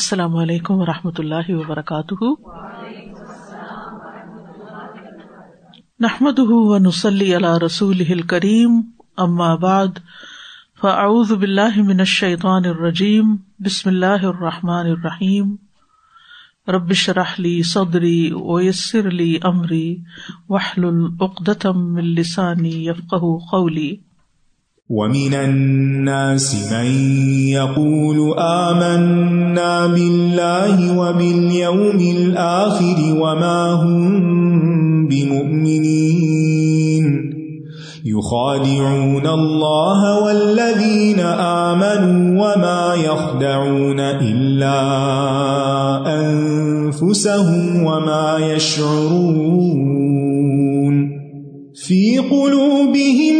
السلام علیکم و رحمۃ اللہ وبرکاتہ۔ نحمد و نسلی علی رسول کریم اما بعد، فاعوذ باللہ من الشیطان الرجیم، بسم اللہ الرحمٰن الرحیم۔ ربش رحلی صدری ویسر لی امری وحل العقدم من لسانی یفقہ قولی۔ ومن الناس من يقول آمنا بالله وباليوم الآخر وما هم بمؤمنين يخادعون الله والذين آمنوا وما يخدعون إلا أنفسهم وما يشعرون في قلوبهم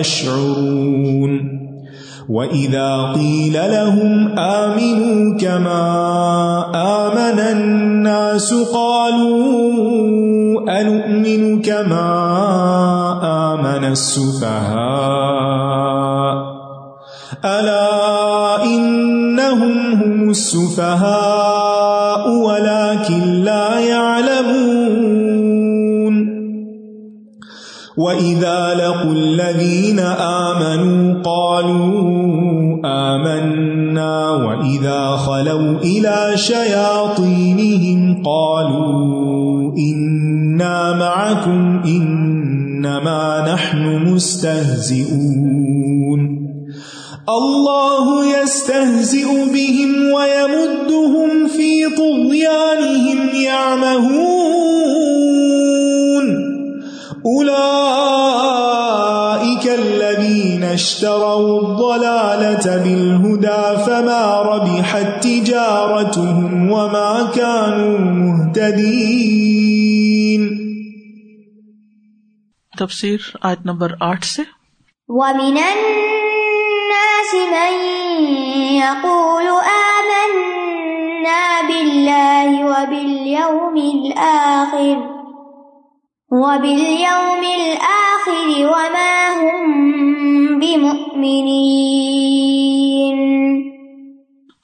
يشعرون. وإذا قيل لهم آمنوا كما آمن الناس قالوا أنؤمن كما آمن السفهاء. ألا إنهم هم السفهاء ولكن لا يعلمون. وإذا لقوا الذين الذين آمنوا قالوا آمنا وإذا خلوا إلى شياطينهم قالوا إنا معكم إنما نحن مستهزئون. الله يستهزئ بهم ويمدهم في طغيانهم يعمهون. أولئك اشتروا الضلالة بالهدى فما ربحت تجارتهم وما كانوا مهتدين. تفسیر آیت نمبر آٹھ سے ومن الناس من يقول آمنا بالله وباليوم الآخر وباليوم الآخر وما هم بمؤمنين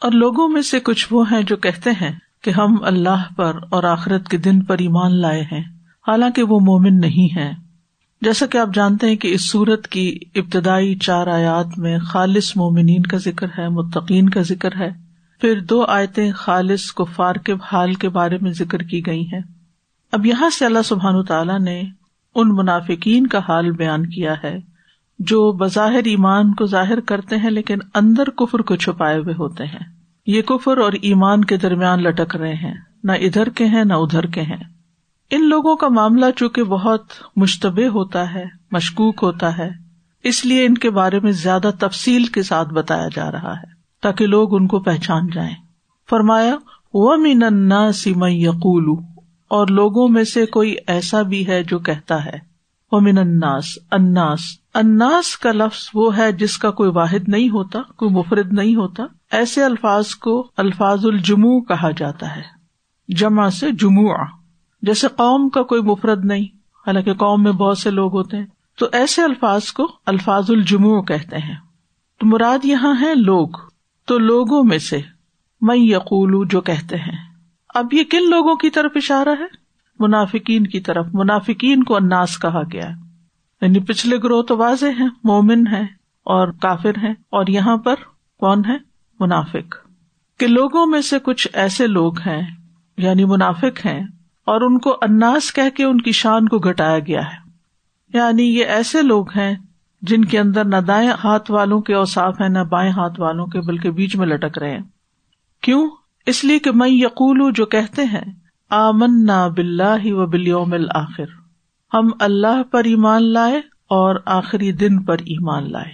اور لوگوں میں سے کچھ وہ ہیں جو کہتے ہیں کہ ہم اللہ پر اور آخرت کے دن پر ایمان لائے ہیں، حالانکہ وہ مومن نہیں ہیں۔ جیسا کہ آپ جانتے ہیں کہ اس صورت کی ابتدائی چار آیات میں خالص مومنین کا ذکر ہے، متقین کا ذکر ہے۔ پھر دو آیتیں خالص کفار کے حال کے بارے میں ذکر کی گئی ہیں۔ اب یہاں سے اللہ سبحان تعالیٰ نے ان منافقین کا حال بیان کیا ہے۔ جو بظاہر ایمان کو ظاہر کرتے ہیں لیکن اندر کفر کو چھپائے ہوئے ہوتے ہیں۔ یہ کفر اور ایمان کے درمیان لٹک رہے ہیں۔ نہ ادھر کے ہیں، نہ ادھر کے ہیں۔ ان لوگوں کا معاملہ چونکہ بہت مشتبہ ہوتا ہے، مشکوک ہوتا ہے، اس لیے ان کے بارے میں زیادہ تفصیل کے ساتھ بتایا جا رہا ہے تاکہ لوگ ان کو پہچان جائیں۔ فرمایا وہ مین سیم یقول، اور لوگوں میں سے کوئی ایسا بھی ہے جو کہتا ہے وہ من اناس اناس کا لفظ وہ ہے جس کا کوئی واحد نہیں ہوتا، کوئی مفرد نہیں ہوتا۔ ایسے الفاظ کو الفاظ الجمو کہا جاتا ہے۔ جمع سے جموع جیسے قوم کا کوئی مفرد نہیں، حالانکہ قوم میں بہت سے لوگ ہوتے ہیں۔ تو ایسے الفاظ کو الفاظ الجمو کہتے ہیں۔ تو مراد یہاں ہے لوگ۔ تو لوگوں میں سے میں یقول جو کہتے ہیں۔ اب یہ کن لوگوں کی طرف اشارہ ہے؟ منافقین کی طرف۔ منافقین کو اناس کہا گیا ہے۔ یعنی پچھلے گروہ تو واضح ہے مومن ہے اور کافر ہے اور یہاں پر کون ہے؟ منافق۔ کہ لوگوں میں سے کچھ ایسے لوگ ہیں یعنی منافق ہیں، اور ان کو اناس کہہ کے ان کی شان کو گٹایا گیا ہے۔ یعنی یہ ایسے لوگ ہیں جن کے اندر نہ دائیں ہاتھ والوں کے اوساف ہیں، نہ بائیں ہاتھ والوں کے، بلکہ بیچ میں لٹک رہے ہیں۔ کیوں؟ اس لیے کہ میں یقول جو کہتے ہیں آمن نہ بلّہ و بلیوم الآخر ہم اللہ پر ایمان لائے اور آخری دن پر ایمان لائے۔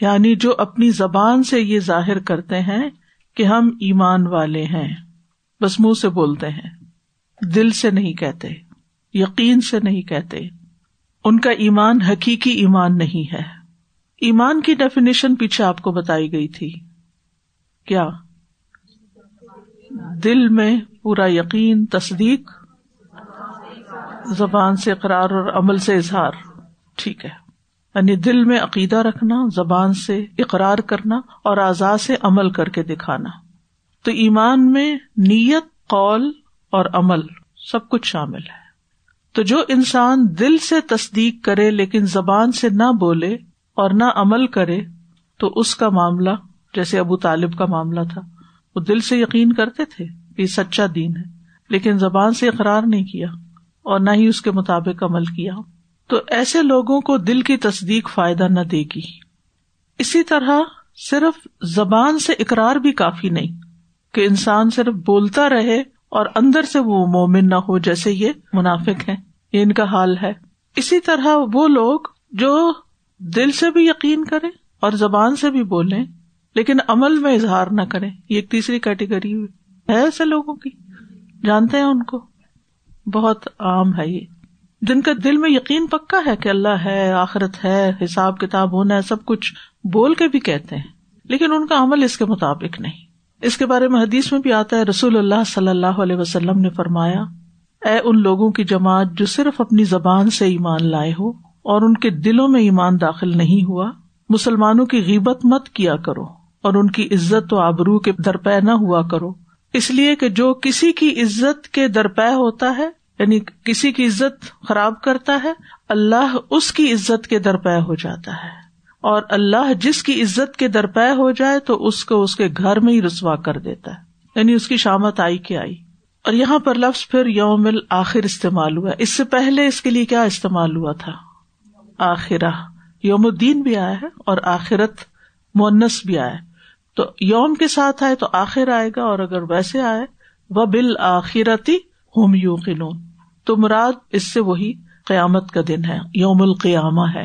یعنی جو اپنی زبان سے یہ ظاہر کرتے ہیں کہ ہم ایمان والے ہیں۔ بس منہ سے بولتے ہیں، دل سے نہیں کہتے، یقین سے نہیں کہتے۔ ان کا ایمان حقیقی ایمان نہیں ہے۔ ایمان کی ڈیفینیشن پیچھے آپ کو بتائی گئی تھی۔ کیا؟ دل میں پورا یقین، تصدیق زبان سے اقرار اور عمل سے اظہار۔ ٹھیک ہے۔ یعنی دل میں عقیدہ رکھنا، زبان سے اقرار کرنا اور آزاد سے عمل کر کے دکھانا۔ تو ایمان میں نیت، قول اور عمل سب کچھ شامل ہے۔ تو جو انسان دل سے تصدیق کرے لیکن زبان سے نہ بولے اور نہ عمل کرے، تو اس کا معاملہ، جیسے ابو طالب کا معاملہ تھا، وہ دل سے یقین کرتے تھے یہ سچا دین ہے، لیکن زبان سے اقرار نہیں کیا۔ اور نہ ہی اس کے مطابق عمل کیا۔ تو ایسے لوگوں کو دل کی تصدیق فائدہ نہ دے گی۔ اسی طرح صرف زبان سے اقرار بھی کافی نہیں کہ انسان صرف بولتا رہے اور اندر سے وہ مومن نہ ہو جیسے یہ منافق ہے یہ ان کا حال ہے۔ اسی طرح وہ لوگ جو دل سے بھی یقین کرے اور زبان سے بھی بولے لیکن عمل میں اظہار نہ کرے یہ ایک تیسری کیٹیگری ہے ایسے لوگوں کی۔ جانتے ہیں ان کو۔ بہت عام ہے یہ۔ جن کا دل میں یقین پکا ہے کہ اللہ ہے، آخرت ہے، حساب کتاب ہونا ہے، سب کچھ بول کے بھی کہتے ہیں۔ لیکن ان کا عمل اس کے مطابق نہیں۔ اس کے بارے میں حدیث میں بھی آتا ہے، رسول اللہ صلی اللہ علیہ وسلم نے فرمایا، اے ان لوگوں کی جماعت جو صرف اپنی زبان سے ایمان لائے ہو اور ان کے دلوں میں ایمان داخل نہیں ہوا، مسلمانوں کی غیبت مت کیا کرو اور ان کی عزت و آبرو کے درپے نہ ہوا کرو۔ اس لیے کہ جو کسی کی عزت کے درپے ہوتا ہے یعنی کسی کی عزت خراب کرتا ہے، اللہ اس کی عزت کے درپے ہو جاتا ہے۔ اور اللہ جس کی عزت کے درپے ہو جائے تو اس کو اس کے گھر میں ہی رسوا کر دیتا ہے۔ یعنی اس کی شامت آئی کہ آئی۔ اور یہاں پر لفظ پھر یوم آخر استعمال ہوا۔ اس سے پہلے اس کے لیے کیا استعمال ہوا تھا؟ آخرہ۔ یوم الدین بھی آیا ہے اور آخرت مونس بھی آیا تو یوم کے ساتھ آئے تو آخر آئے گا، اور اگر ویسے آئے وہ بال آخرتی ہوم یو تو مراد اس سے وہی قیامت کا دن ہے، یوم القیامہ ہے۔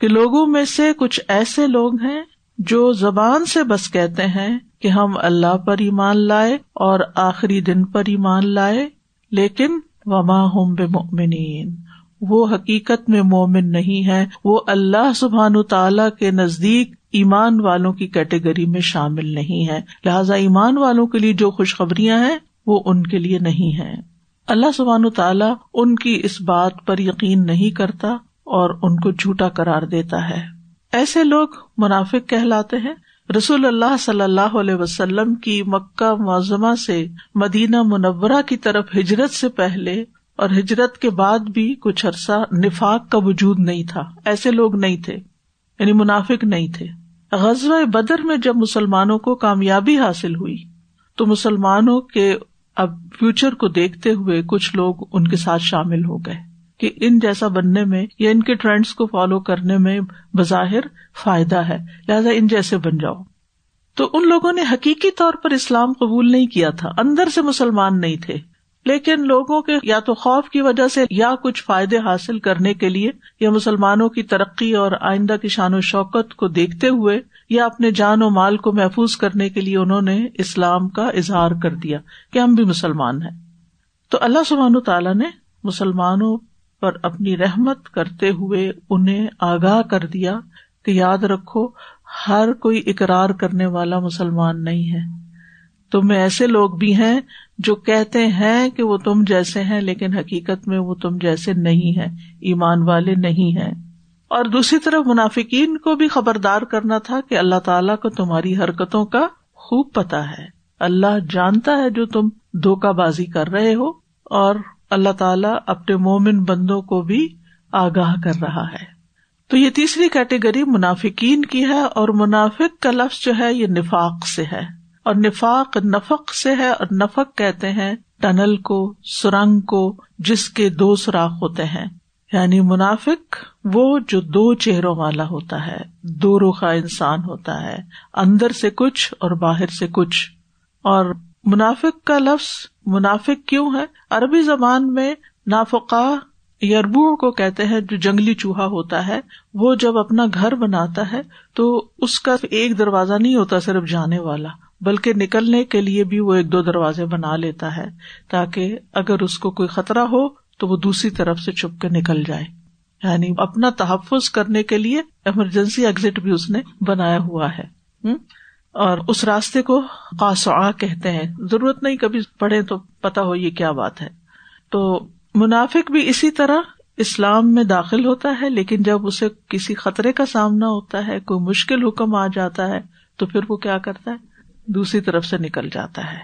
کہ لوگوں میں سے کچھ ایسے لوگ ہیں جو زبان سے بس کہتے ہیں کہ ہم اللہ پر ایمان لائے اور آخری دن پر ایمان لائے، لیکن وما ہوں بے مومنین وہ حقیقت میں مومن نہیں ہے وہ اللہ سبحان تعالی کے نزدیک ایمان والوں کی کیٹیگری میں شامل نہیں ہے لہذا ایمان والوں کے لیے جو خوشخبریاں ہیں، وہ ان کے لیے نہیں ہے اللہ سبحان تعالیٰ ان کی اس بات پر یقین نہیں کرتا اور ان کو جھوٹا کرار دیتا ہے۔ ایسے لوگ منافق کہلاتے ہیں۔ رسول اللہ صلی اللہ علیہ وسلم کی مکہ معظمہ سے مدینہ منورہ کی طرف ہجرت سے پہلے اور ہجرت کے بعد بھی کچھ عرصہ نفاق کا وجود نہیں تھا۔ ایسے لوگ نہیں تھے یعنی منافق نہیں تھے۔ غزوہ بدر میں جب مسلمانوں کو کامیابی حاصل ہوئی، تو مسلمانوں کے اب فیوچر کو دیکھتے ہوئے کچھ لوگ ان کے ساتھ شامل ہو گئے کہ ان جیسا بننے میں یا ان کے ٹرینڈس کو فالو کرنے میں بظاہر فائدہ ہے، لہٰذا ان جیسے بن جاؤ۔ تو ان لوگوں نے حقیقی طور پر اسلام قبول نہیں کیا تھا، اندر سے مسلمان نہیں تھے۔ لیکن لوگوں کے یا تو خوف کی وجہ سے یا کچھ فائدے حاصل کرنے کے لیے یا مسلمانوں کی ترقی اور آئندہ کی شان و شوکت کو دیکھتے ہوئے یا اپنے جان و مال کو محفوظ کرنے کے لیے انہوں نے اسلام کا اظہار کر دیا کہ ہم بھی مسلمان ہیں۔ تو اللہ سبحان تعالیٰ نے مسلمانوں پر اپنی رحمت کرتے ہوئے انہیں آگاہ کر دیا کہ یاد رکھو، ہر کوئی اقرار کرنے والا مسلمان نہیں ہے۔ تم میں ایسے لوگ بھی ہیں جو کہتے ہیں کہ وہ تم جیسے ہیں، لیکن حقیقت میں وہ تم جیسے نہیں ہے ایمان والے نہیں ہیں۔ اور دوسری طرف منافقین کو بھی خبردار کرنا تھا کہ اللہ تعالیٰ کو تمہاری حرکتوں کا خوب پتا ہے۔ اللہ جانتا ہے جو تم دھوکہ بازی کر رہے ہو، اور اللہ تعالیٰ اپنے مومن بندوں کو بھی آگاہ کر رہا ہے۔ تو یہ تیسری کیٹیگری منافقین کی ہے، اور منافق کا لفظ جو ہے، یہ نفاق سے ہے۔ اور نفاق نفق سے ہے اور نفق کہتے ہیں ٹنل کو، سرنگ کو، جس کے دو سوراخ ہوتے ہیں۔ یعنی منافق وہ جو دو چہروں والا ہوتا ہے، دو روخا انسان ہوتا ہے، اندر سے کچھ اور باہر سے کچھ۔ اور منافق کا لفظ منافق کیوں ہے؟ عربی زبان میں نافقا یربو کو کہتے ہیں جو جنگلی چوہا ہوتا ہے، وہ جب اپنا گھر بناتا ہے تو اس کا ایک دروازہ نہیں ہوتا صرف جانے والا۔ بلکہ نکلنے کے لیے بھی وہ ایک دو دروازے بنا لیتا ہے تاکہ اگر اس کو کوئی خطرہ ہو تو وہ دوسری طرف سے چھپ کے نکل جائے۔ یعنی اپنا تحفظ کرنے کے لیے ایمرجنسی ایگزٹ بھی اس نے بنایا ہوا ہے۔ اور اس راستے کو قاصعہ کہتے ہیں۔ ضرورت نہیں کبھی پڑھے تو پتا ہو یہ کیا بات ہے۔ تو منافق بھی اسی طرح اسلام میں داخل ہوتا ہے، لیکن جب اسے کسی خطرے کا سامنا ہوتا ہے، کوئی مشکل حکم آ جاتا ہے، تو پھر وہ کیا کرتا ہے؟ دوسری طرف سے نکل جاتا ہے۔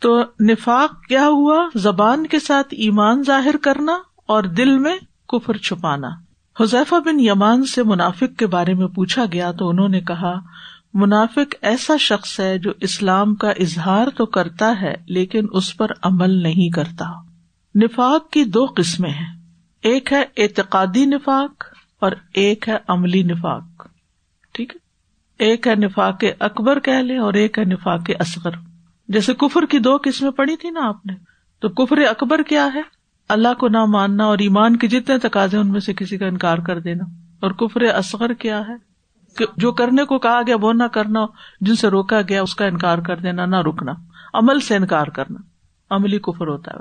تو نفاق کیا ہوا؟ زبان کے ساتھ ایمان ظاہر کرنا اور دل میں کفر چھپانا۔ حذیفہ بن یمان سے منافق کے بارے میں پوچھا گیا تو انہوں نے کہا، منافق ایسا شخص ہے جو اسلام کا اظہار تو کرتا ہے لیکن اس پر عمل نہیں کرتا۔ نفاق کی دو قسمیں ہیں۔ ایک ہے اعتقادی نفاق اور ایک ہے عملی نفاق۔ ایک ہے نفاق اکبر کہہ لیں اور ایک ہے نفاق اصغر۔ جیسے کفر کی دو قسمیں پڑھی تھی نا آپ نے۔ تو کفر اکبر کیا ہے؟ اللہ کو نہ ماننا اور ایمان کے جتنے تقاضے ان میں سے کسی کا انکار کر دینا۔ اور کفر اصغر کیا ہے؟ کہ جو کرنے کو کہا گیا وہ نہ کرنا، جن سے روکا گیا اس کا انکار کر دینا، نہ رکنا۔ عمل سے انکار کرنا۔ عملی کفر ہوتا ہے۔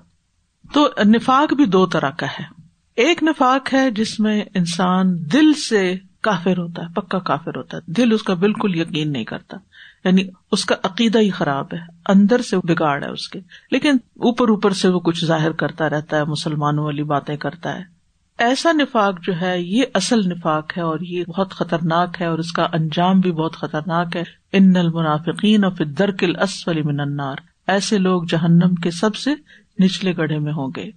تو نفاق بھی دو طرح کا ہے۔ ایک نفاق ہے جس میں انسان دل سے کافر ہوتا ہے، پکا کافر ہوتا ہے۔ دل اس کا بالکل یقین نہیں کرتا۔ یعنی اس کا عقیدہ ہی خراب ہے۔ اندر سے بگاڑ ہے اس کے۔ لیکن اوپر اوپر سے وہ کچھ ظاہر کرتا رہتا ہے، مسلمانوں والی باتیں کرتا ہے۔ ایسا نفاق جو ہے، یہ اصل نفاق ہے اور یہ بہت خطرناک ہے اور اس کا انجام بھی بہت خطرناک ہے۔ ان المنافقین اور درکل اسفلی من النار۔ ایسے لوگ جہنم کے سب سے نچلے گڑھے میں ہوں گے۔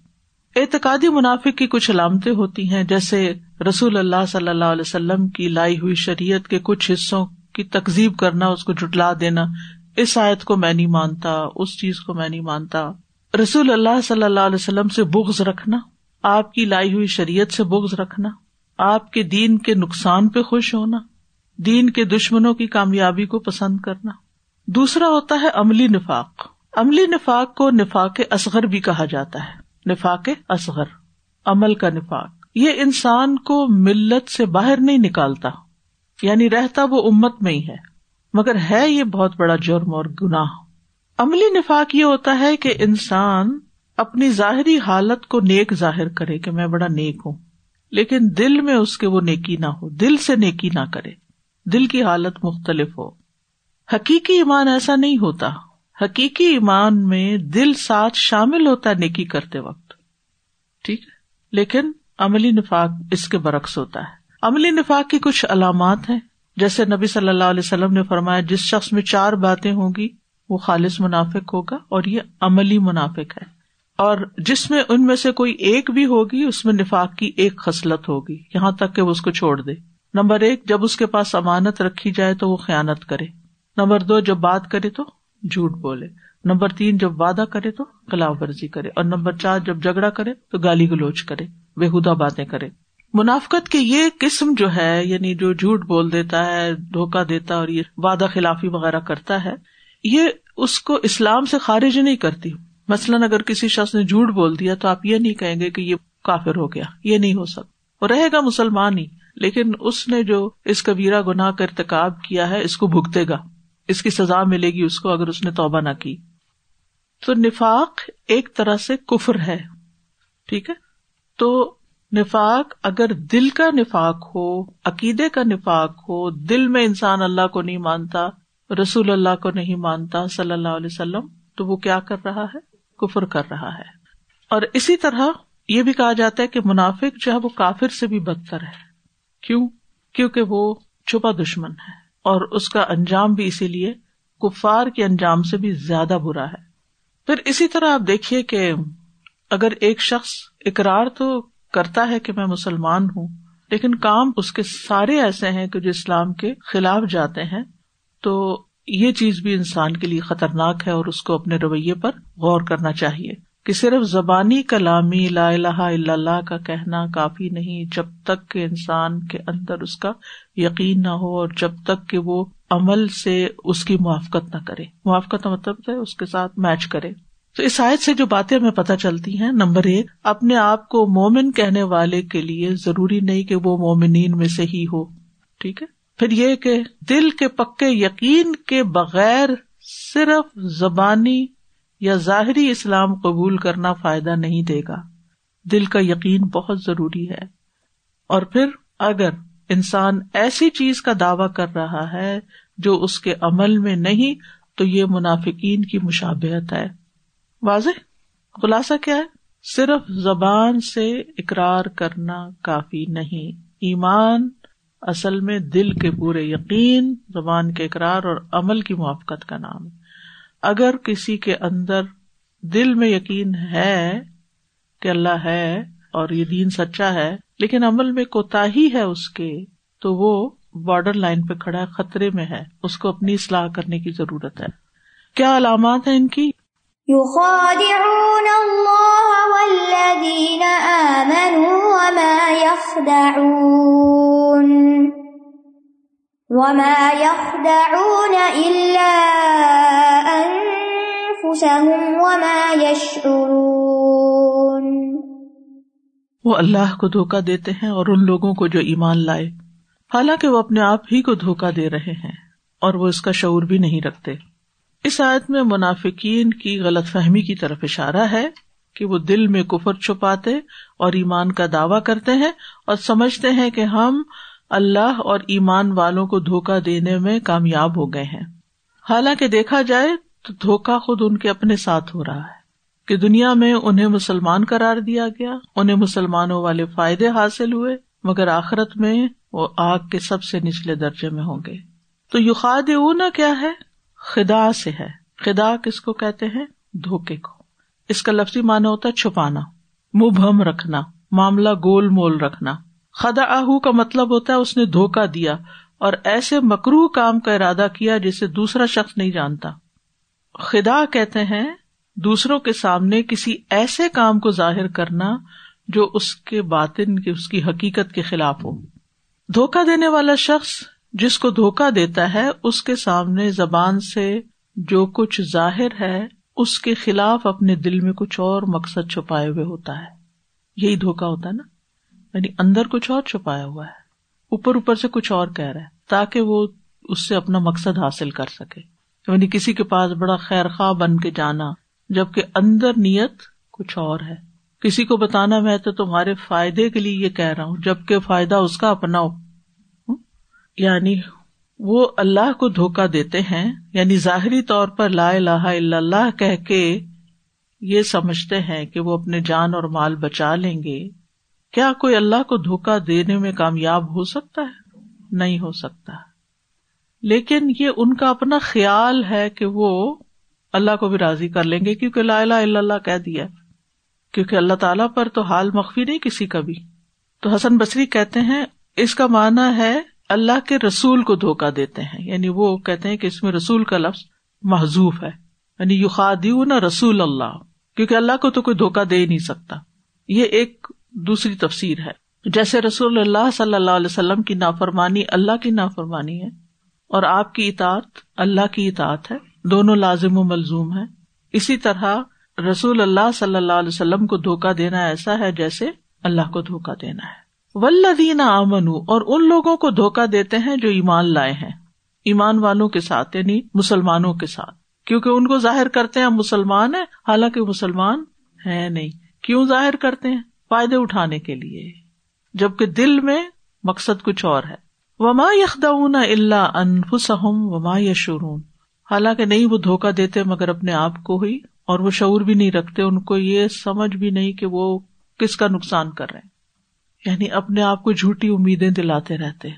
اعتقادی منافق کی کچھ علامتیں ہوتی ہیں، جیسے رسول اللہ صلی اللہ علیہ وسلم کی لائی ہوئی شریعت کے کچھ حصوں کی تقزیب کرنا، اس کو جٹلا دینا، اس آیت کو میں نہیں مانتا، اس چیز کو میں نہیں مانتا۔ رسول اللہ صلی اللہ علیہ وسلم سے بغض رکھنا، آپ کی لائی ہوئی شریعت سے بغض رکھنا، آپ کے دین کے نقصان پہ خوش ہونا، دین کے دشمنوں کی کامیابی کو پسند کرنا۔ دوسرا ہوتا ہے عملی نفاق۔ عملی نفاق کو نفاق اصغر بھی کہا جاتا ہے۔ نفاق اصغر، عمل کا نفاق۔ یہ انسان کو ملت سے باہر نہیں نکالتا۔ یعنی رہتا وہ امت میں ہی ہے۔ مگر ہے یہ بہت بڑا جرم اور گناہ۔ عملی نفاق یہ ہوتا ہے کہ انسان اپنی ظاہری حالت کو نیک ظاہر کرے کہ میں بڑا نیک ہوں۔ لیکن دل میں اس کے وہ نیکی نہ ہو، دل سے نیکی نہ کرے۔ دل کی حالت مختلف ہو۔ حقیقی ایمان ایسا نہیں ہوتا۔ حقیقی ایمان میں دل ساتھ شامل ہوتا ہے نیکی کرتے وقت۔ ٹھیک ہے؟ لیکن عملی نفاق اس کے برعکس ہوتا ہے۔ عملی نفاق کی کچھ علامات ہیں۔ جیسے نبی صلی اللہ علیہ وسلم نے فرمایا، جس شخص میں چار باتیں ہوں گی، وہ خالص منافق ہوگا اور یہ عملی منافق ہے۔ اور جس میں ان میں سے کوئی ایک بھی ہوگی، اس میں نفاق کی ایک خصلت ہوگی۔ یہاں تک کہ وہ اس کو چھوڑ دے۔ نمبر ایک، جب اس کے پاس امانت رکھی جائے تو وہ خیانت کرے۔ نمبر دو، جب بات کرے تو جھوٹ بولے۔ نمبر تین، جب وعدہ کرے تو خلاف ورزی کرے۔ اور نمبر چار، جب جھگڑا کرے تو گالی گلوچ کرے۔ بےحدا باتیں کرے۔ منافقت کے یہ قسم جو ہے یعنی جو جھوٹ بول دیتا ہے دھوکا دیتا اور یہ وعدہ خلافی وغیرہ کرتا ہے، یہ اس کو اسلام سے خارج نہیں کرتی۔ مثلاً اگر کسی شخص نے جھوٹ بول دیا تو آپ یہ نہیں کہیں گے کہ یہ کافر ہو گیا، یہ نہیں ہو سکتا۔ اور رہے گا مسلمان ہی، لیکن اس نے جو اس کبیرہ گناہ کا ارتقاب کیا ہے، اس کو بھگتے گا۔ اس کی سزا ملے گی اس کو اگر اس نے توبہ نہ کی۔ تو نفاق ایک طرح سے کفر ہے۔ ٹھیک ہے؟ تو نفاق اگر دل کا نفاق ہو، عقیدے کا نفاق ہو، دل میں انسان اللہ کو نہیں مانتا، رسول اللہ کو نہیں مانتا صلی اللہ علیہ وسلم، تو وہ کیا کر رہا ہے؟ کفر کر رہا ہے۔ اور اسی طرح یہ بھی کہا جاتا ہے کہ منافق جو ہے وہ کافر سے بھی بدتر ہے۔ کیوں؟ کیونکہ وہ چھپا دشمن ہے اور اس کا انجام بھی اسی لیے کفار کے انجام سے بھی زیادہ برا ہے۔ پھر اسی طرح آپ دیکھیے کہ اگر ایک شخص اقرار تو کرتا ہے کہ میں مسلمان ہوں، لیکن کام اس کے سارے ایسے ہیں کہ جو اسلام کے خلاف جاتے ہیں، تو یہ چیز بھی انسان کے لیے خطرناک ہے اور اس کو اپنے رویے پر غور کرنا چاہیے کہ صرف زبانی کلامی لا الہ الا اللہ کا کہنا کافی نہیں جب تک کہ انسان کے اندر اس کا یقین نہ ہو اور جب تک کہ وہ عمل سے اس کی موافقت نہ کرے۔ موافقت مطلب ہے اس کے ساتھ میچ کرے۔ تو اس آیت سے جو باتیں ہمیں پتہ چلتی ہیں، نمبر ایک، اپنے آپ کو مومن کہنے والے کے لیے ضروری نہیں کہ وہ مومنین میں سے ہی ہو، ٹھیک ہے؟ پھر یہ کہ دل کے پکے یقین کے بغیر صرف زبانی یا ظاہری اسلام قبول کرنا فائدہ نہیں دے گا۔ دل کا یقین بہت ضروری ہے۔ اور پھر اگر انسان ایسی چیز کا دعوی کر رہا ہے جو اس کے عمل میں نہیں، تو یہ منافقین کی مشابہت ہے۔ واضح؟ خلاصہ کیا ہے؟ صرف زبان سے اقرار کرنا کافی نہیں۔ ایمان اصل میں دل کے پورے یقین، زبان کے اقرار اور عمل کی موافقت کا نام ہے۔ اگر کسی کے اندر دل میں یقین ہے کہ اللہ ہے اور یہ دین سچا ہے، لیکن عمل میں کوتا ہی ہے اس کے، تو وہ بارڈر لائن پہ کھڑا ہے، خطرے میں ہے۔ اس کو اپنی اصلاح کرنے کی ضرورت ہے۔ کیا علامات ہیں ان کی؟ يخادعون الله والذين آمنوا وما يخدعون إلا أنفسهم وما يشعرون وہ اللہ کو دھوکا دیتے ہیں اور ان لوگوں کو جو ایمان لائے۔ حالانکہ وہ اپنے آپ ہی کو دھوکا دے رہے ہیں اور وہ اس کا شعور بھی نہیں رکھتے۔ اس آیت میں منافقین کی غلط فہمی کی طرف اشارہ ہے کہ وہ دل میں کفر چھپاتے اور ایمان کا دعوی کرتے ہیں اور سمجھتے ہیں کہ ہم اللہ اور ایمان والوں کو دھوکا دینے میں کامیاب ہو گئے ہیں۔ حالانکہ دیکھا جائے تو دھوکا خود ان کے اپنے ساتھ ہو رہا ہے کہ دنیا میں انہیں مسلمان قرار دیا گیا، انہیں مسلمانوں والے فائدے حاصل ہوئے، مگر آخرت میں وہ آگ کے سب سے نچلے درجے میں ہوں گے۔ تو یو خاد کیا ہے؟ خدا سے ہے۔ خدا کس کو کہتے ہیں؟ دھوکے کو۔ اس کا لفظی مانا ہوتا ہے چھپانا۔ منہ رکھنا۔ معاملہ گول مول رکھنا۔ خدا آہ کا مطلب ہوتا ہے اس نے دھوکا دیا اور ایسے مکرو کام کا ارادہ کیا جسے دوسرا شخص نہیں جانتا۔ خدا کہتے ہیں، دوسروں کے سامنے کسی ایسے کام کو ظاہر کرنا جو اس کے باطن کی اس کی حقیقت کے خلاف ہو۔ دھوکا دینے والا شخص جس کو دھوکا دیتا ہے، اس کے سامنے زبان سے جو کچھ ظاہر ہے، اس کے خلاف اپنے دل میں کچھ اور مقصد چھپائے ہوئے ہوتا ہے۔ یہی دھوکا ہوتا ہے نا؟ یعنی اندر کچھ اور چھپایا ہوا ہے۔ اوپر اوپر سے کچھ اور کہہ رہا ہے، تاکہ وہ اس سے اپنا مقصد حاصل کر سکے۔ یعنی کسی کے پاس بڑا خیر خواہ بن کے جانا، جبکہ اندر نیت کچھ اور ہے۔ کسی کو بتانا میں تو تمہارے فائدے کے لیے یہ کہہ رہا ہوں، جبکہ فائدہ اس کا اپنا ہو۔ یعنی وہ اللہ کو دھوکا دیتے ہیں یعنی ظاہری طور پر لا الہ الا اللہ کہہ کے یہ سمجھتے ہیں کہ وہ اپنے جان اور مال بچا لیں گے۔ کیا کوئی اللہ کو دھوکا دینے میں کامیاب ہو سکتا ہے؟ نہیں ہو سکتا۔ لیکن یہ ان کا اپنا خیال ہے کہ وہ اللہ کو بھی راضی کر لیں گے کیونکہ لا الہ الا اللہ کہہ دیا کیونکہ اللہ تعالیٰ پر تو حال مخفی نہیں کسی کا بھی۔ تو حسن بصری کہتے ہیں، اس کا معنی ہے اللہ کے رسول کو دھوکا دیتے ہیں یعنی وہ کہتے ہیں کہ اس میں رسول کا لفظ محضوف ہے یعنی یو خادی نہ رسول اللہ، کیونکہ اللہ کو تو کوئی دھوکا دے ہی نہیں سکتا۔ یہ ایک دوسری تفسیر ہے۔ جیسے رسول اللہ صلی اللہ علیہ وسلم کی نافرمانی اللہ کی نافرمانی ہے، اور آپ کی اطاعت اللہ کی اطاعت ہے، دونوں لازم و ملزوم ہے اسی طرح رسول اللہ صلی اللہ علیہ وسلم کو دھوکا دینا ایسا ہے جیسے اللہ کو دھوکا دینا ہے۔ ولدین امن اور ان لوگوں کو دھوکا دیتے ہیں جو ایمان لائے ہیں۔ ایمان والوں کے ساتھ یعنی مسلمانوں کے ساتھ۔ کیونکہ ان کو ظاہر کرتے ہیں ہم مسلمان ہیں، حالانکہ مسلمان ہے نہیں۔ کیوں ظاہر کرتے ہیں؟ فائدے اٹھانے کے لیے۔ جبکہ دل میں مقصد کچھ اور ہے۔ وما یخدعون اللہ انفسہم وما یشورون حالانکہ نہیں وہ دھوکا دیتے مگر اپنے آپ کو ہی، اور وہ شعور بھی نہیں رکھتے، ان کو یہ سمجھ بھی نہیں کہ وہ کس کا نقصان کر رہے ہیں۔ یعنی اپنے آپ کو جھوٹی امیدیں دلاتے رہتے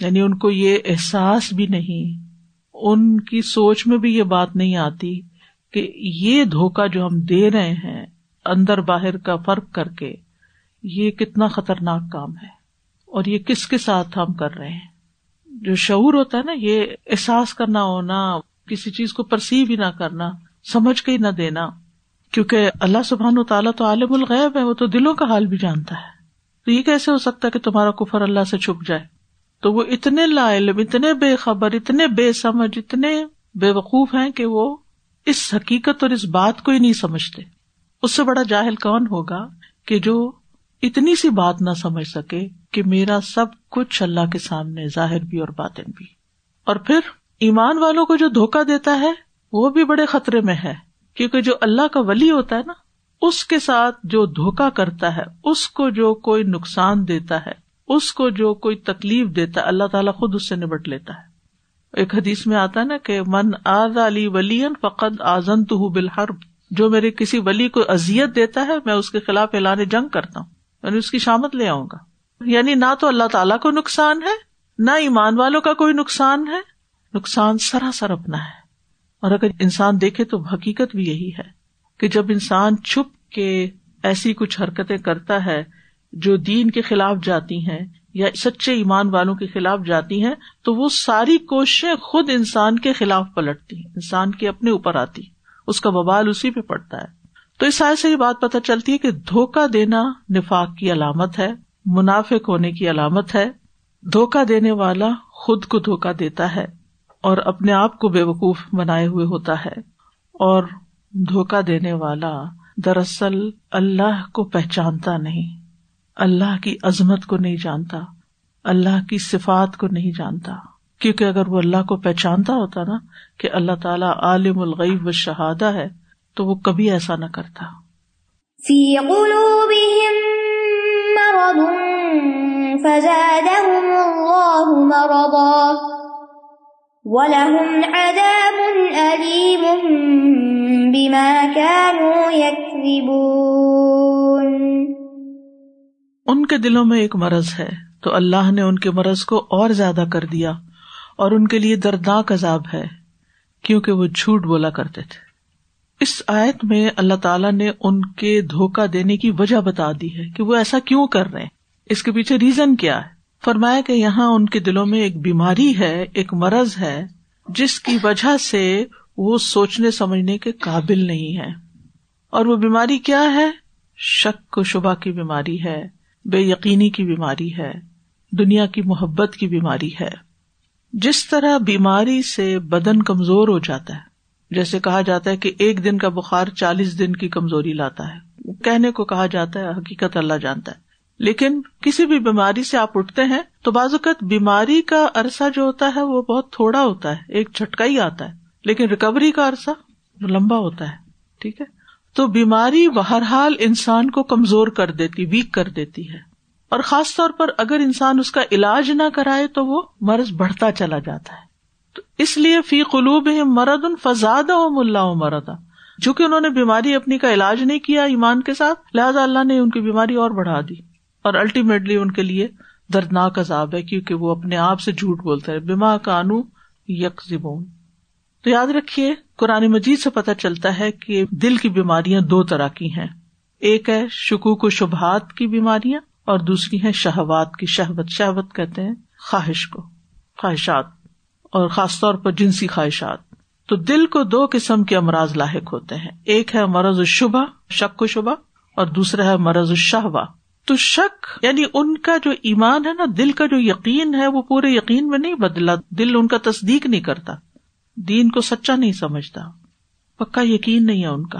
یعنی ان کو یہ احساس بھی نہیں، ان کی سوچ میں بھی یہ بات نہیں آتی کہ یہ دھوکا جو ہم دے رہے ہیں اندر باہر کا فرق کر کے، یہ کتنا خطرناک کام ہے اور یہ کس کے ساتھ ہم کر رہے ہیں۔ جو شعور ہوتا ہے نا، یہ احساس کرنا ہونا، کسی چیز کو پرسیو ہی نہ کرنا، سمجھ کے ہی نہ دینا، کیونکہ اللہ سبحان و تعالیٰ تو عالم الغیب ہے، وہ تو دلوں کا حال بھی جانتا ہے۔ تو یہ کیسے ہو سکتا ہے کہ تمہارا کفر اللہ سے چھپ جائے؟ تو وہ اتنے لا علم اتنے بے خبر، اتنے بے سمجھ، اتنے بے وقوف ہیں کہ وہ اس حقیقت اور اس بات کو ہی نہیں سمجھتے۔ اس سے بڑا جاہل کون ہوگا کہ جو اتنی سی بات نہ سمجھ سکے کہ میرا سب کچھ اللہ کے سامنے ظاہر بھی اور باطن بھی۔ اور پھر ایمان والوں کو جو دھوکا دیتا ہے، وہ بھی بڑے خطرے میں ہے، کیونکہ جو اللہ کا ولی ہوتا ہے نا اس کے ساتھ جو دھوکا کرتا ہے، اس کو جو کوئی نقصان دیتا ہے، اس کو جو کوئی تکلیف دیتا ہے، اللہ تعالیٰ خود اس سے نبٹ لیتا ہے۔ ایک حدیث میں آتا ہے نا کہ من آز علی ولی فقط آزن تو بالحرب۔ جو میرے کسی ولی کو ازیت دیتا ہے، میں اس کے خلاف اعلان جنگ کرتا ہوں یعنی اس کی شامت لے آؤں گا۔ یعنی نہ تو اللہ تعالیٰ کو نقصان ہے، نہ ایمان والوں کا کوئی نقصان ہے۔ نقصان سراسر اپنا ہے۔ اور اگر انسان دیکھے تو حقیقت بھی یہی ہے۔ کہ جب انسان چھپ کے ایسی کچھ حرکتیں کرتا ہے جو دین کے خلاف جاتی ہیں یا سچے ایمان والوں کے خلاف جاتی ہیں، تو وہ ساری کوششیں خود انسان کے خلاف پلٹتی ہیں، انسان کے اپنے اوپر آتی اس کا ببال اسی پہ پڑتا ہے۔ تو اس سائز سے یہ بات پتہ چلتی ہے کہ دھوکا دینا نفاق کی علامت ہے، منافق ہونے کی علامت ہے۔ دھوکا دینے والا خود کو دھوکا دیتا ہے اور اپنے آپ کو بے وقوف بنائے ہوئے ہوتا ہے۔ اور دھوکا دینے والا دراصل اللہ کو پہچانتا نہیں، اللہ کی عظمت کو نہیں جانتا، اللہ کی صفات کو نہیں جانتا۔ کیونکہ اگر وہ اللہ کو پہچانتا ہوتا نا کہ اللہ تعالیٰ عالم الغیب و شہادہ ہے، تو وہ کبھی ایسا نہ کرتا۔ وَلَهُمْ عَذَابٌ أَلِيمٌ بِمَا كَانُوا يَكْذِبُونَ ان کے دلوں میں ایک مرض ہے، تو اللہ نے ان کے مرض کو اور زیادہ کر دیا، اور ان کے لیے دردناک عذاب ہے، کیونکہ وہ جھوٹ بولا کرتے تھے۔ اس آیت میں اللہ تعالیٰ نے ان کے دھوکا دینے کی وجہ بتا دی ہے کہ وہ ایسا کیوں کر رہے ہیں۔ اس کے پیچھے ریزن کیا ہے؟ فرمایا کہ یہاں ان کے دلوں میں ایک بیماری ہے، ایک مرض ہے، جس کی وجہ سے وہ سوچنے سمجھنے کے قابل نہیں ہے اور وہ بیماری کیا ہے؟ شک و شبہ کی بیماری ہے، بے یقینی کی بیماری ہے، دنیا کی محبت کی بیماری ہے۔ جس طرح بیماری سے بدن کمزور ہو جاتا ہے، جیسے کہا جاتا ہے کہ ایک دن کا بخار چالیس دن کی کمزوری لاتا ہے۔ کہنے کو کہا جاتا ہے، حقیقت اللہ جانتا ہے۔ لیکن کسی بھی بیماری سے آپ اٹھتے ہیں تو بعض اوقات بیماری کا عرصہ جو ہوتا ہے وہ بہت تھوڑا ہوتا ہے، ایک جھٹکا ہی آتا ہے، لیکن ریکوری کا عرصہ لمبا ہوتا ہے، ٹھیک ہے؟ تو بیماری بہرحال انسان کو کمزور کر دیتی ویک کر دیتی ہے۔ اور خاص طور پر اگر انسان اس کا علاج نہ کرائے تو وہ مرض بڑھتا چلا جاتا ہے۔ تو اس لیے فی قلوب مرد ان فزاد و ملا مردا چونکہ انہوں نے بیماری اپنی کا علاج نہیں کیا ایمان کے ساتھ، لہٰذا اللہ نے ان کی بیماری اور بڑھا دی۔ اور الٹیمیٹلی ان کے لیے دردناک عذاب ہے کیونکہ وہ اپنے آپ سے جھوٹ بولتے ہیں بیما کانو یک تو یاد رکھیے، قرآن مجید سے پتہ چلتا ہے کہ دل کی بیماریاں دو طرح کی ہیں۔ ایک ہے شکوک و شبہات کی بیماریاں اور دوسری ہے شہوات کی۔ شہبت شہبت کہتے ہیں خواہش کو، خواہشات۔ اور خاص طور پر جنسی خواہشات۔ تو دل کو دو قسم کے امراض لاحق ہوتے ہیں۔ ایک ہے مرض الشبہ شک و شبہ، اور دوسرا ہے مرض الشہوا تو شک یعنی ان کا جو ایمان ہے نا، دل کا جو یقین ہے، وہ پورے یقین میں نہیں بدلا، دل ان کا تصدیق نہیں کرتا، دین کو سچا نہیں سمجھتا، پکا یقین نہیں ہے ان کا،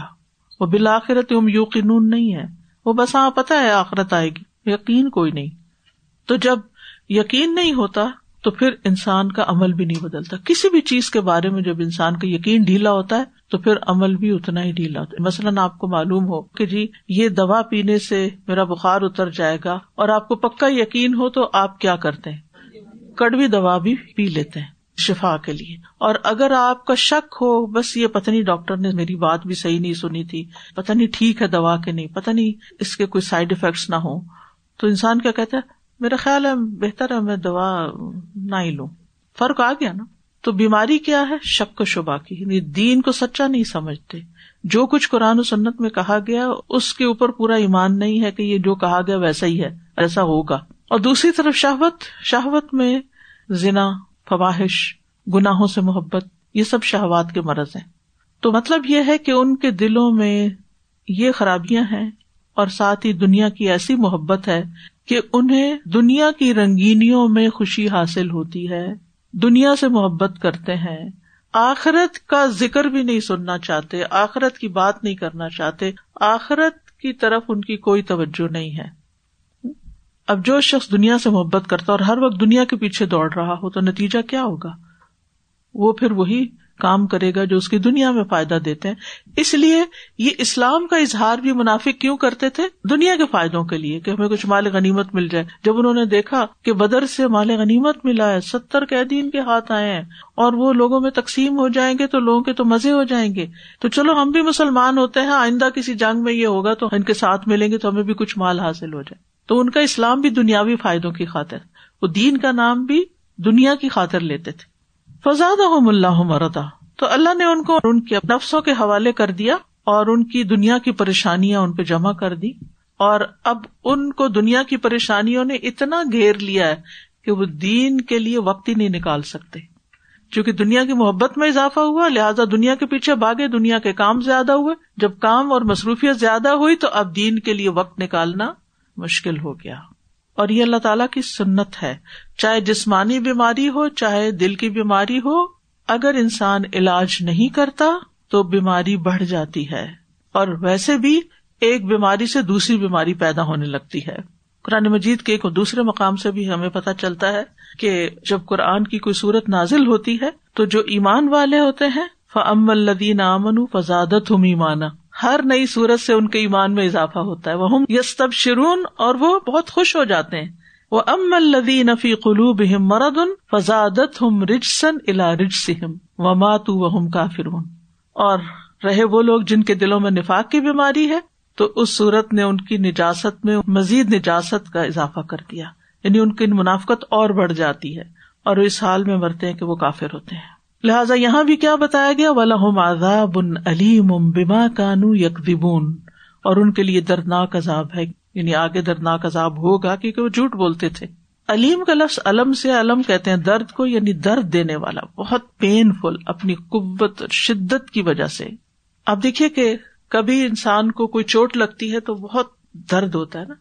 وہ بالآخرت ام یوقینون نہیں ہے وہ بس ہاں پتا ہے آخرت آئے گی، یقین کوئی نہیں۔ تو جب یقین نہیں ہوتا، تو پھر انسان کا عمل بھی نہیں بدلتا۔ کسی بھی چیز کے بارے میں جب انسان کا یقین ڈھیلا ہوتا ہے تو پھر عمل بھی اتنا ہی ڈھیلا ہوتا مثلاً آپ کو معلوم ہو کہ جی یہ دوا پینے سے میرا بخار اتر جائے گا اور آپ کو پکا یقین ہو تو آپ کیا کرتے ہیں؟ کڑوی دوا بھی پی لیتے ہیں شفا کے لیے۔ اور اگر آپ کا شک ہو، بس یہ پتہ نہیں، ڈاکٹر نے میری بات بھی صحیح نہیں سنی تھی۔ پتہ نہیں ٹھیک ہے دوا کے نہیں، پتہ نہیں اس کے کوئی سائڈ افیکٹس نہ ہو تو انسان کیا کہتا ہے؟ میرا خیال ہے بہتر ہے، میں دوا نہ ہی لوں۔ فرق آ گیا نا۔ تو بیماری کیا ہے؟ شک و شبہ کی۔ یعنی دین کو سچا نہیں سمجھتے۔ جو کچھ قرآن و سنت میں کہا گیا، اس کے اوپر پورا ایمان نہیں ہے کہ یہ جو کہا گیا ویسا ہی ہے، ایسا ہوگا۔ اور دوسری طرف شہوت۔ شہوت میں ذنا فواہش، گناہوں سے محبت، یہ سب شہوات کے مرض ہیں۔ تو مطلب یہ ہے کہ ان کے دلوں میں یہ خرابیاں ہیں اور ساتھ ہی دنیا کی ایسی محبت ہے کہ انہیں دنیا کی رنگینیوں میں خوشی حاصل ہوتی ہے۔ دنیا سے محبت کرتے ہیں، آخرت کا ذکر بھی نہیں سننا چاہتے، آخرت کی بات نہیں کرنا چاہتے، آخرت کی طرف ان کی کوئی توجہ نہیں ہے۔ اب جو شخص دنیا سے محبت کرتا اور ہر وقت دنیا کے پیچھے دوڑ رہا ہو تو نتیجہ کیا ہوگا؟ وہ پھر وہی کام کرے گا جو اس کی دنیا میں فائدہ دیتے ہیں۔ اس لیے یہ اسلام کا اظہار بھی منافق کیوں کرتے تھے؟ دنیا کے فائدوں کے لیے کہ ہمیں کچھ مال غنیمت مل جائے۔ جب انہوں نے دیکھا کہ بدر سے مال غنیمت ملا ہے، ستر قیدین کے ہاتھ آئے ہیں اور وہ لوگوں میں تقسیم ہو جائیں گے تو لوگوں کے تو مزے ہو جائیں گے۔ تو چلو ہم بھی مسلمان ہوتے ہیں، آئندہ کسی جنگ میں یہ ہوگا تو ان کے ساتھ ملیں گے تو ہمیں بھی کچھ مال حاصل ہو جائے۔ تو ان کا اسلام بھی دنیاوی فائدوں کی خاطر۔ وہ دین کا نام بھی دنیا کی خاطر لیتے تھے۔ فضاد اللہ مردا تو اللہ نے ان کو ان کے نفسوں کے حوالے کر دیا اور ان کی دنیا کی پریشانیاں ان پہ جمع کر دی۔ اور اب ان کو دنیا کی پریشانیوں نے اتنا گھیر لیا ہے کہ وہ دین کے لیے وقت ہی نہیں نکال سکتے۔ کیونکہ دنیا کی محبت میں اضافہ ہوا، لہٰذا دنیا کے پیچھے بھاگے، دنیا کے کام زیادہ ہوئے۔ جب کام اور مصروفیت زیادہ ہوئی تو اب دین کے لیے وقت نکالنا مشکل ہو گیا۔ اور یہ اللہ تعالیٰ کی سنت ہے۔ چاہے جسمانی بیماری ہو، چاہے دل کی بیماری ہو، اگر انسان علاج نہیں کرتا تو بیماری بڑھ جاتی ہے۔ اور ویسے بھی ایک بیماری سے دوسری بیماری پیدا ہونے لگتی ہے۔ قرآن مجید کے ایک دوسرے مقام سے بھی ہمیں پتہ چلتا ہے کہ جب قرآن کی کوئی صورت نازل ہوتی ہے تو جو ایمان والے ہوتے ہیں فم الدین امن فضادت ہم ایمانا۔ ہر نئی صورت سے ان کے ایمان میں اضافہ ہوتا ہے۔ وہ یس تب شرون اور وہ بہت خوش ہو جاتے ہیں۔ وہ ام الدی نفی قلوب مرد ان فضادت ہم رجسن الا رج سم و ماتو و کافرون اور رہے وہ لوگ جن کے دلوں میں نفاق کی بیماری ہے، تو اس صورت نے ان کی نجاست میں مزید نجاست کا اضافہ کر دیا۔ یعنی ان کی منافقت اور بڑھ جاتی ہے۔ اور اس حال میں مرتے ہیں کہ وہ کافر ہوتے ہیں۔ لہٰذا یہاں بھی کیا بتایا گیا؟ ولہم عذاب علیم بما کانو یکذبون اور ان کے لیے دردناک عذاب ہے یعنی آگے دردناک عذاب ہوگا کیونکہ وہ جھوٹ بولتے تھے۔ علیم کا لفظ علم سے علم کہتے ہیں، درد کو یعنی درد دینے والا، بہت پین فل اپنی قوت شدت کی وجہ سے۔ اب دیکھیے کہ کبھی انسان کو کوئی چوٹ لگتی ہے تو بہت درد ہوتا ہے نا۔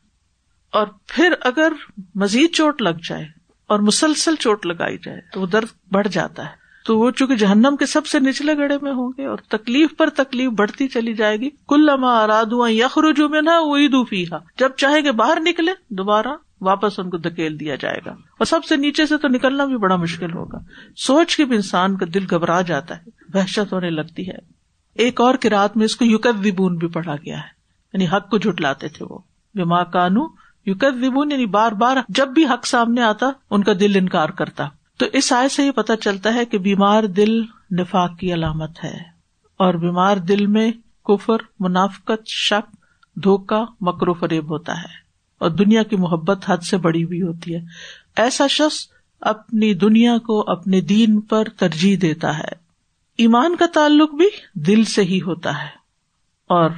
اور پھر اگر مزید چوٹ لگ جائے اور مسلسل چوٹ لگائی جائے تو وہ درد بڑھ جاتا ہے۔ تو وہ چونکہ جہنم کے سب سے نچلے گڑے میں ہوں گے اور تکلیف پر تکلیف بڑھتی چلی جائے گی کل لما ارادو یخرجو میں نہ وہی دوفی جب چاہے گے باہر نکلے، دوبارہ واپس ان کو دھکیل دیا جائے گا۔ اور سب سے نیچے سے تو نکلنا بھی بڑا مشکل ہوگا۔ سوچ کے بھی انسان کا دل گھبرا جاتا ہے، وحشت ہونے لگتی ہے۔ ایک اور کراط میں اس کو یوکت وبون بھی پڑھا گیا ہے۔ یعنی حق کو جھٹلاتے تھے وہ۔ بیما کانو یوکت وبون یعنی بار بار جب بھی حق سامنے آتا، ان کا دل انکار کرتا۔ تو اس آئے سے یہ پتا چلتا ہے کہ بیمار دل نفاق کی علامت ہے اور بیمار دل میں کفر، منافقت، شک دھوکا مکرو فریب ہوتا ہے اور دنیا کی محبت حد سے بڑی ہوئی ہوتی ہے۔ ایسا شخص اپنی دنیا کو اپنے دین پر ترجیح دیتا ہے۔ ایمان کا تعلق بھی دل سے ہی ہوتا ہے اور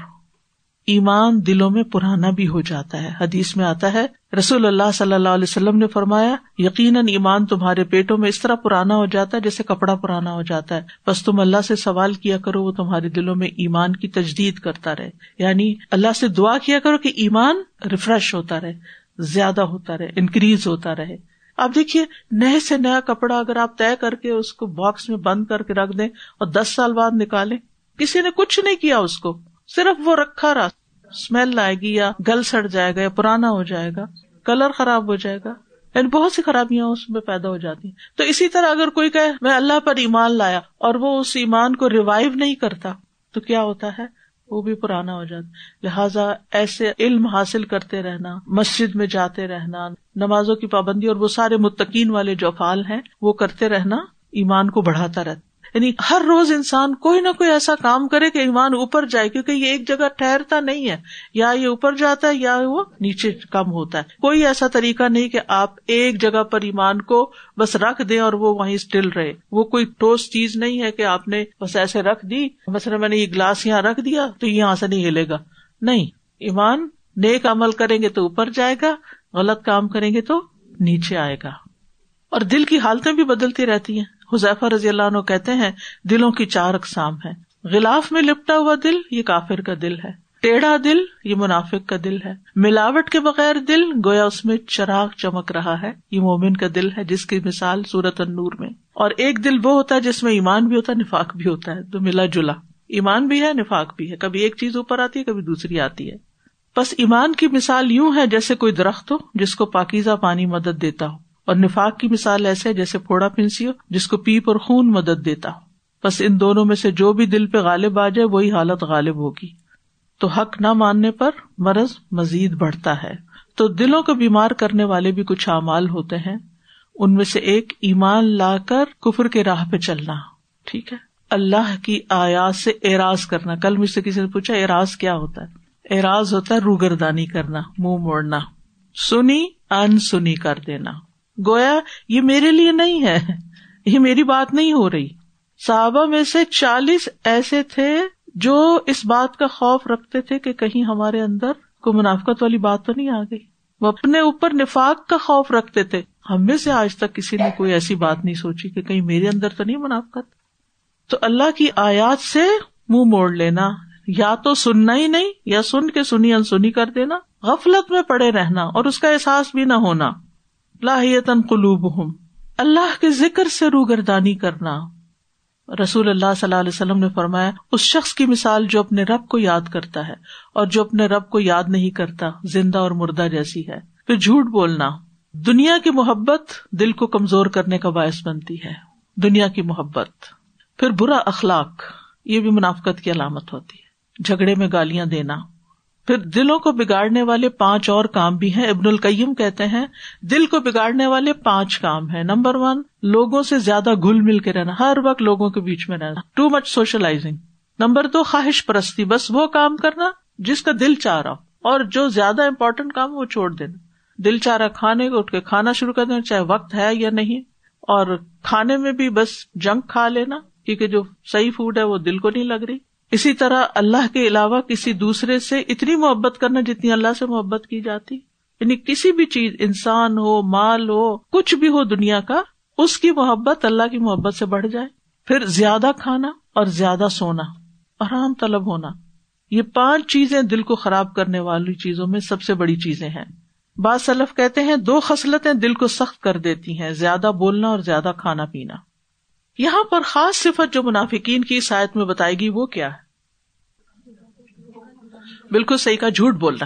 ایمان دلوں میں پرانا بھی ہو جاتا ہے۔ حدیث میں آتا ہے، رسول اللہ صلی اللہ علیہ وسلم نے فرمایا، یقیناً ایمان تمہارے پیٹوں میں اس طرح پرانا ہو جاتا ہے جیسے کپڑا پرانا ہو جاتا ہے۔ بس تم اللہ سے سوال کیا کرو، وہ تمہارے دلوں میں ایمان کی تجدید کرتا رہے۔ یعنی اللہ سے دعا کیا کرو کہ ایمان ریفریش ہوتا رہے، زیادہ ہوتا رہے، انکریز ہوتا رہے۔ اب دیکھیے، نئے سے نیا کپڑا اگر آپ طے کر کے اس کو باکس میں بند کر کے رکھ دیں اور دس سال بعد نکالیں، کسی نے کچھ نہیں کیا اس کو۔ صرف وہ رکھا رہا اسمیل آئے گی یا گل سڑ جائے گا یا پرانا ہو جائے گا کلر خراب ہو جائے گا یعنی بہت سی خرابیاں اس میں پیدا ہو جاتی ہیں۔ تو اسی طرح اگر کوئی کہ میں اللہ پر ایمان لایا اور وہ اس ایمان کو ریوائو نہیں کرتا، تو کیا ہوتا ہے؟ وہ بھی پرانا ہو جاتا لہٰذا ایسے علم حاصل کرتے رہنا، مسجد میں جاتے رہنا، نمازوں کی پابندی اور وہ سارے متقین والے جو فال ہیں، وہ کرتے رہنا، ایمان کو بڑھاتا رہتا یعنی ہر روز انسان کوئی نہ کوئی ایسا کام کرے کہ ایمان اوپر جائے، کیونکہ یہ ایک جگہ ٹھہرتا نہیں ہے۔ یا یہ اوپر جاتا ہے یا وہ نیچے کم ہوتا ہے۔ کوئی ایسا طریقہ نہیں کہ آپ ایک جگہ پر ایمان کو بس رکھ دیں اور وہ وہیں اسٹل رہے۔ وہ کوئی ٹوس چیز نہیں ہے کہ آپ نے بس ایسے رکھ دی۔ مثلاً میں نے یہ گلاس یہاں رکھ دیا تو یہاں سے نہیں ہلے گا۔ نہیں، ایمان نیک عمل کریں گے تو اوپر جائے گا، غلط کام کریں گے تو نیچے آئے گا۔ اور دل کی حالتیں بھی بدلتی رہتی ہیں۔ حذیفہ رضی اللہ عنہ کہتے ہیں، دلوں کی چار اقسام ہے غلاف میں لپٹا ہوا دل، یہ کافر کا دل ہے۔ ٹیڑھا دل، یہ منافق کا دل ہے۔ ملاوٹ کے بغیر دل، گویا اس میں چراغ چمک رہا ہے۔ یہ مومن کا دل ہے، جس کی مثال سورت النور میں۔ اور ایک دل وہ ہوتا ہے جس میں ایمان بھی ہوتا ہے، نفاق بھی ہوتا ہے۔ تو ملا جلا۔ ایمان بھی ہے، نفاق بھی ہے۔ کبھی ایک چیز اوپر آتی ہے، کبھی دوسری آتی ہے۔ بس ایمان کی مثال یوں ہے جیسے کوئی درخت ہو، جس کو پاکیزہ پانی مدد دیتا ہو۔ اور نفاق کی مثال ایسے جیسے پھوڑا پنسی ہو جس کو پیپ اور خون مدد دیتا ہو۔ بس ان دونوں میں سے جو بھی دل پہ غالب آ جائے، وہی حالت غالب ہوگی۔ تو حق نہ ماننے پر مرض مزید بڑھتا ہے۔ تو دلوں کو بیمار کرنے والے بھی کچھ اعمال ہوتے ہیں۔ ان میں سے ایک ایمان لا کر کفر کے راہ پہ چلنا۔ ٹھیک ہے؟ اللہ کی آیات سے اعراض کرنا۔ کل مجھ سے کسی نے پوچھا، اعراض کیا ہوتا ہے؟ اعراض ہوتا ہے روگردانی کرنا، منہ مو موڑنا۔ سنی ان سنی کر دینا۔ گویا یہ میرے لیے نہیں ہے، یہ میری بات نہیں ہو رہی۔ صحابہ میں سے چالیس ایسے تھے جو اس بات کا خوف رکھتے تھے کہ کہیں ہمارے اندر کوئی منافقت والی بات تو نہیں آ گئی۔ وہ اپنے اوپر نفاق کا خوف رکھتے تھے۔ ہم میں سے آج تک کسی نے کوئی ایسی بات نہیں سوچی کہ کہیں میرے اندر تو نہیں منافقت۔ تو اللہ کی آیات سے منہ مو موڑ لینا، یا تو سننا ہی نہیں، یا سن کے سنی انسنی کر دینا، غفلت میں پڑے رہنا اور اس کا احساس بھی نہ ہونا۔ لاہیتن قلوب ہوں اللہ کے ذکر سے روگردانی کرنا۔ رسول اللہ صلی اللہ علیہ وسلم نے فرمایا، اس شخص کی مثال جو اپنے رب کو یاد کرتا ہے اور جو اپنے رب کو یاد نہیں کرتا، زندہ اور مردہ جیسی ہے۔ پھر جھوٹ بولنا، دنیا کی محبت دل کو کمزور کرنے کا باعث بنتی ہے۔ دنیا کی محبت۔ پھر برا اخلاق، یہ بھی منافقت کی علامت ہوتی ہے۔ جھگڑے میں گالیاں دینا۔ پھر دلوں کو بگاڑنے والے پانچ اور کام بھی ہیں۔ ابن القیم کہتے ہیں، دل کو بگاڑنے والے پانچ کام ہے نمبر ون، لوگوں سے زیادہ گل مل کے رہنا۔ ہر وقت لوگوں کے بیچ میں رہنا۔ ٹو مچ سوشلائزنگ نمبر دو، خواہش پرستی۔ بس وہ کام کرنا جس کا دل چاہ رہا اور جو زیادہ امپورٹینٹ کام وہ چھوڑ دینا۔ دل چاہ رہا کھانے کو، اٹھ کے کھانا شروع کر دینا، چاہے وقت ہے یا نہیں۔ اور کھانے میں بھی بس جنک کھا لینا، کیونکہ جو صحیح فوڈ ہے، وہ دل کو نہیں لگ رہی۔ اسی طرح اللہ کے علاوہ کسی دوسرے سے اتنی محبت کرنا جتنی اللہ سے محبت کی جاتی۔ یعنی کسی بھی چیز، انسان ہو، مال ہو، کچھ بھی ہو دنیا کا، اس کی محبت اللہ کی محبت سے بڑھ جائے۔ پھر زیادہ کھانا اور زیادہ سونا، آرام طلب ہونا۔ یہ پانچ چیزیں دل کو خراب کرنے والی چیزوں میں سب سے بڑی چیزیں ہیں۔ بعض سلف کہتے ہیں دو خصلتیں دل کو سخت کر دیتی ہیں، زیادہ بولنا اور زیادہ کھانا پینا۔ یہاں پر خاص صفت جو منافقین کی سائت میں بتائے گی وہ کیا ہے؟ بالکل صحیح کا جھوٹ بولنا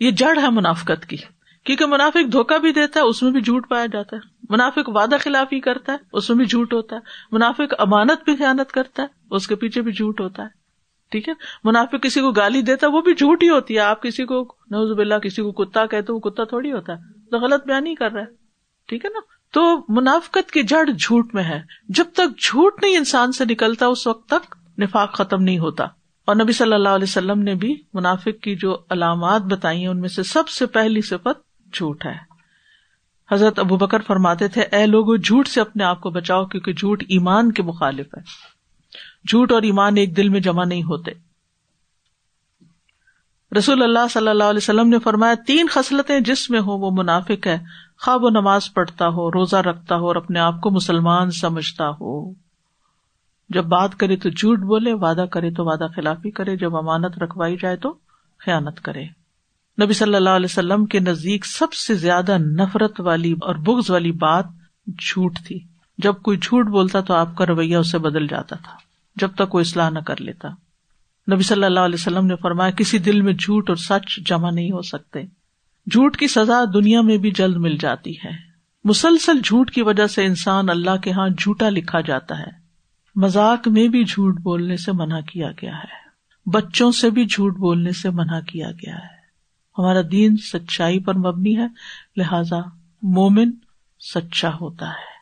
یہ جڑ ہے منافقت کی۔ کیونکہ منافق دھوکا بھی دیتا ہے، اس میں بھی جھوٹ پایا جاتا ہے۔ منافق وعدہ خلافی کرتا ہے، اس میں بھی جھوٹ ہوتا ہے۔ منافق امانت بھی خیالت کرتا ہے، اس کے پیچھے بھی جھوٹ ہوتا ہے۔ ٹھیک ہے؟ منافق کسی کو گالی دیتا ہے، وہ بھی جھوٹ ہی ہوتی ہے۔ آپ کسی کو نوز باللہ، کسی کو کتا کہتے وہ کتا تھوڑی ہوتا ہے۔ تو غلط بیان ہی کر رہا ہے۔ ٹھیک ہے نا؟ تو منافقت کی جڑ جھوٹ میں ہے۔ جب تک جھوٹ نہیں انسان سے نکلتا، اس وقت تک نفاق ختم نہیں ہوتا۔ اور نبی صلی اللہ علیہ وسلم نے بھی منافق کی جو علامات بتائی ہیں، ان میں سے سب سے پہلی صفت جھوٹ ہے۔ حضرت ابو بکر فرماتے تھے، اے لوگ جھوٹ سے اپنے آپ کو بچاؤ، کیونکہ جھوٹ ایمان کے مخالف ہے۔ جھوٹ اور ایمان ایک دل میں جمع نہیں ہوتے۔ رسول اللہ صلی اللہ علیہ وسلم نے فرمایا، تین خصلتیں جس میں ہو وہ منافق ہے۔ خواب و نماز پڑھتا ہو، روزہ رکھتا ہو اور اپنے آپ کو مسلمان سمجھتا ہو۔ جب بات کرے تو جھوٹ بولے، وعدہ کرے تو وعدہ خلافی کرے، جب امانت رکھوائی جائے تو خیانت کرے۔ نبی صلی اللہ علیہ وسلم کے نزدیک سب سے زیادہ نفرت والی اور بگز والی بات جھوٹ تھی۔ جب کوئی جھوٹ بولتا تو آپ کا رویہ اسے بدل جاتا تھا، جب تک وہ اصلاح نہ کر لیتا۔ نبی صلی اللہ علیہ وسلم نے فرمایا، کسی دل میں جھوٹ اور سچ جمع نہیں ہو سکتے۔ جھوٹ کی سزا دنیا میں بھی جلد مل جاتی ہے۔ مسلسل جھوٹ کی وجہ سے انسان اللہ کے ہاں جھوٹا لکھا جاتا ہے۔ مزاق میں بھی جھوٹ بولنے سے منع کیا گیا ہے۔ بچوں سے بھی جھوٹ بولنے سے منع کیا گیا ہے۔ ہمارا دین سچائی پر مبنی ہے، لہذا مومن سچا ہوتا ہے۔